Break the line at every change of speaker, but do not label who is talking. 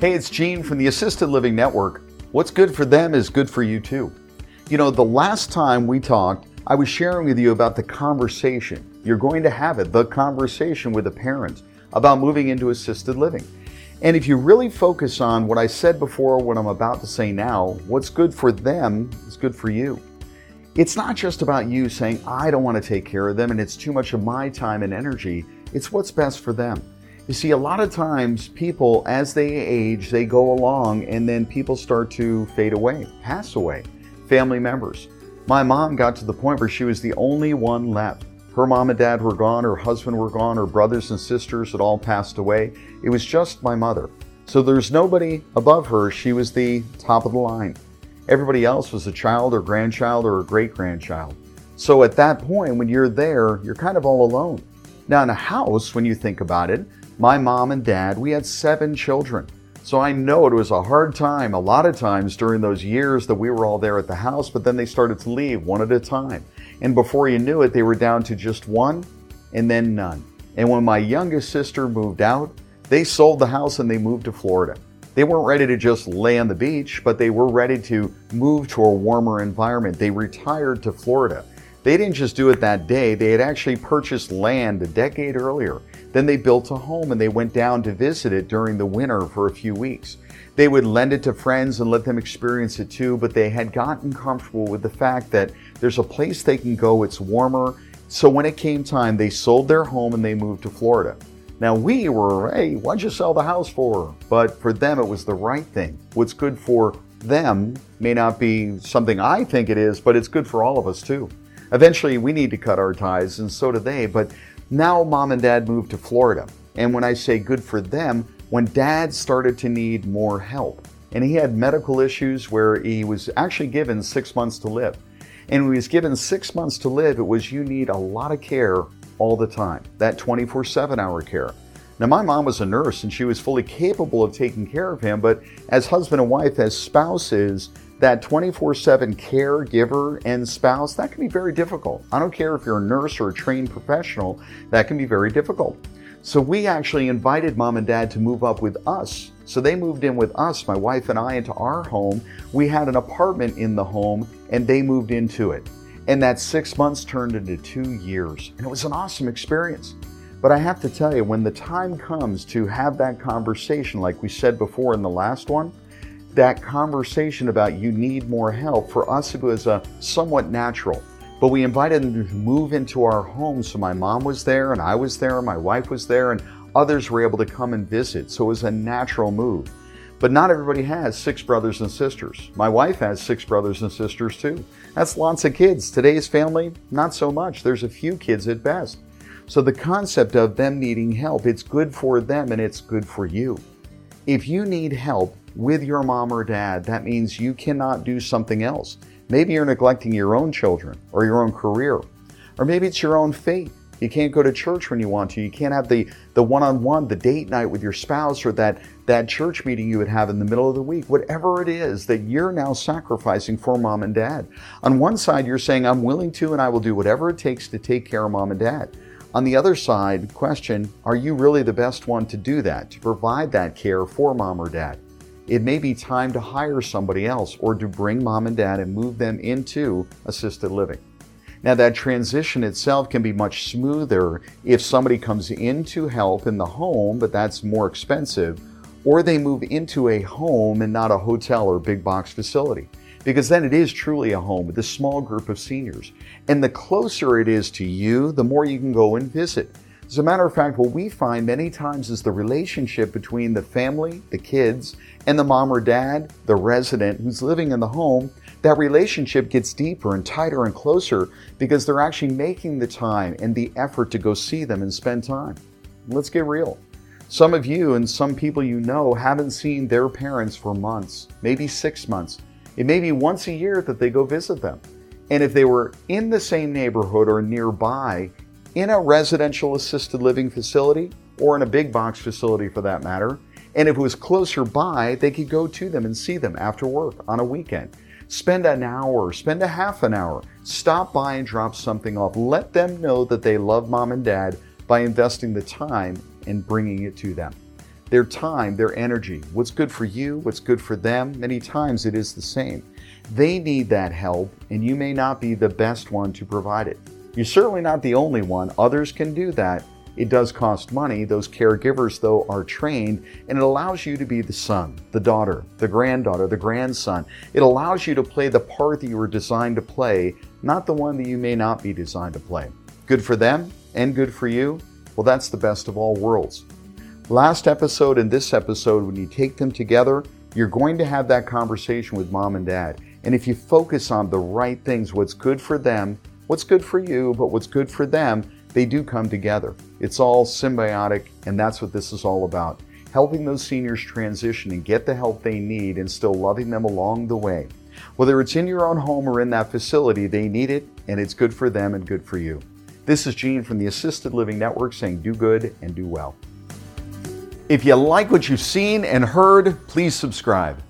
Hey, it's Gene from the Assisted Living Network. What's good for them is good for you too. You know, the last time we talked, I was sharing with you about the conversation. You're going to have it, the conversation with the parents about moving into assisted living. And if you really focus on what I said before, what I'm about to say now, what's good for them is good for you. It's not just about you saying, I don't want to take care of them and it's too much of my time and energy. It's what's best for them. You see, a lot of times people, as they age, they go along and then people start to fade away, pass away, family members. My mom got to the point where she was the only one left. Her mom and dad were gone, her husband were gone, her brothers and sisters had all passed away. It was just my mother. So there's nobody above her. She was the top of the line. Everybody else was a child or grandchild or a great grandchild. So at that point, when you're there, you're kind of all alone. Now, in a house, when you think about it, my mom and dad, we had seven children. So I know it was a hard time a lot of times during those years that we were all there at the house, but then they started to leave one at a time. And before you knew it, they were down to just one and then none. And when my youngest sister moved out, they sold the house and they moved to Florida. They weren't ready to just lay on the beach, but they were ready to move to a warmer environment. They retired to Florida. They didn't just do it that day, they had actually purchased land a decade earlier. Then they built a home and they went down to visit it during the winter for a few weeks. They would lend it to friends and let them experience it too, but they had gotten comfortable with the fact that there's a place they can go, it's warmer. So when it came time, they sold their home and they moved to Florida. Now we were, hey, what'd you sell the house for? But for them, it was the right thing. What's good for them may not be something I think it is, but it's good for all of us too. Eventually, we need to cut our ties, and so do they. But now, mom and dad moved to Florida. And when I say good for them, when dad started to need more help, and he had medical issues where he was actually given six months to live. And when he was given six months to live, it was you need a lot of care all the time, that 24 7 hour care. Now, my mom was a nurse and she was fully capable of taking care of him, but as husband and wife, as spouses, that 24 7 caregiver and spouse, that can be very difficult. I don't care if you're a nurse or a trained professional, that can be very difficult. So we actually invited mom and dad to move up with us. So they moved in with us, my wife and I, into our home. We had an apartment in the home and they moved into it. And that six months turned into two years. And it was an awesome experience. But I have to tell you, when the time comes to have that conversation, like we said before in the last one, that conversation about you need more help, for us it was a somewhat natural. But we invited them to move into our home. So my mom was there and I was there, and my wife was there, and others were able to come and visit. So it was a natural move. But not everybody has six brothers and sisters. My wife has six brothers and sisters too. That's lots of kids. Today's family, not so much. There's a few kids at best. So the concept of them needing help, it's good for them and it's good for you. If you need help, with your mom or dad, that means you cannot do something else. Maybe you're neglecting your own children or your own career, or maybe it's your own faith. You can't go to church when you want to. You can't have the, the one-on-one, the date night with your spouse or that, that church meeting you would have in the middle of the week. Whatever it is that you're now sacrificing for mom and dad. On one side, you're saying, I'm willing to and I will do whatever it takes to take care of mom and dad. On the other side, question, are you really the best one to do that, to provide that care for mom or dad? It may be time to hire somebody else or to bring mom and dad and move them into assisted living. Now, that transition itself can be much smoother if somebody comes in to help in the home, but that's more expensive, or they move into a home and not a hotel or big box facility. Because then it is truly a home with a small group of seniors. And the closer it is to you, the more you can go and visit. As a matter of fact, what we find many times is the relationship between the family, the kids, and the mom or dad, the resident who's living in the home, that relationship gets deeper and tighter and closer because they're actually making the time and the effort to go see them and spend time. Let's get real. Some of you and some people you know haven't seen their parents for months, maybe six months. It may be once a year that they go visit them. And if they were in the same neighborhood or nearby, in a residential assisted living facility or in a big box facility for that matter. And if it was closer by, they could go to them and see them after work on a weekend. Spend an hour, spend a half an hour, stop by and drop something off. Let them know that they love mom and dad by investing the time and bringing it to them. their time, their energy. What's good for you, what's good for them, many times it is the same. They need that help, and you may not be the best one to provide it. You're certainly not the only one, others can do that. It does cost money. Those caregivers, though, are trained, and it allows you to be the son, the daughter, the granddaughter, the grandson. It allows you to play the part that you were designed to play, not the one that you may not be designed to play. Good for them and good for you. Well, that's the best of all worlds. Last episode and this episode, when you take them together, you're going to have that conversation with mom and dad. And if you focus on the right things, what's good for them, what's good for you, but what's good for them, they do come together. It's all symbiotic, and that's what this is all about. Helping those seniors transition and get the help they need and still loving them along the way. Whether it's in your own home or in that facility, they need it, and it's good for them and good for you. This is Gene from the Assisted Living Network saying do good and do well. If you like what you've seen and heard, please subscribe.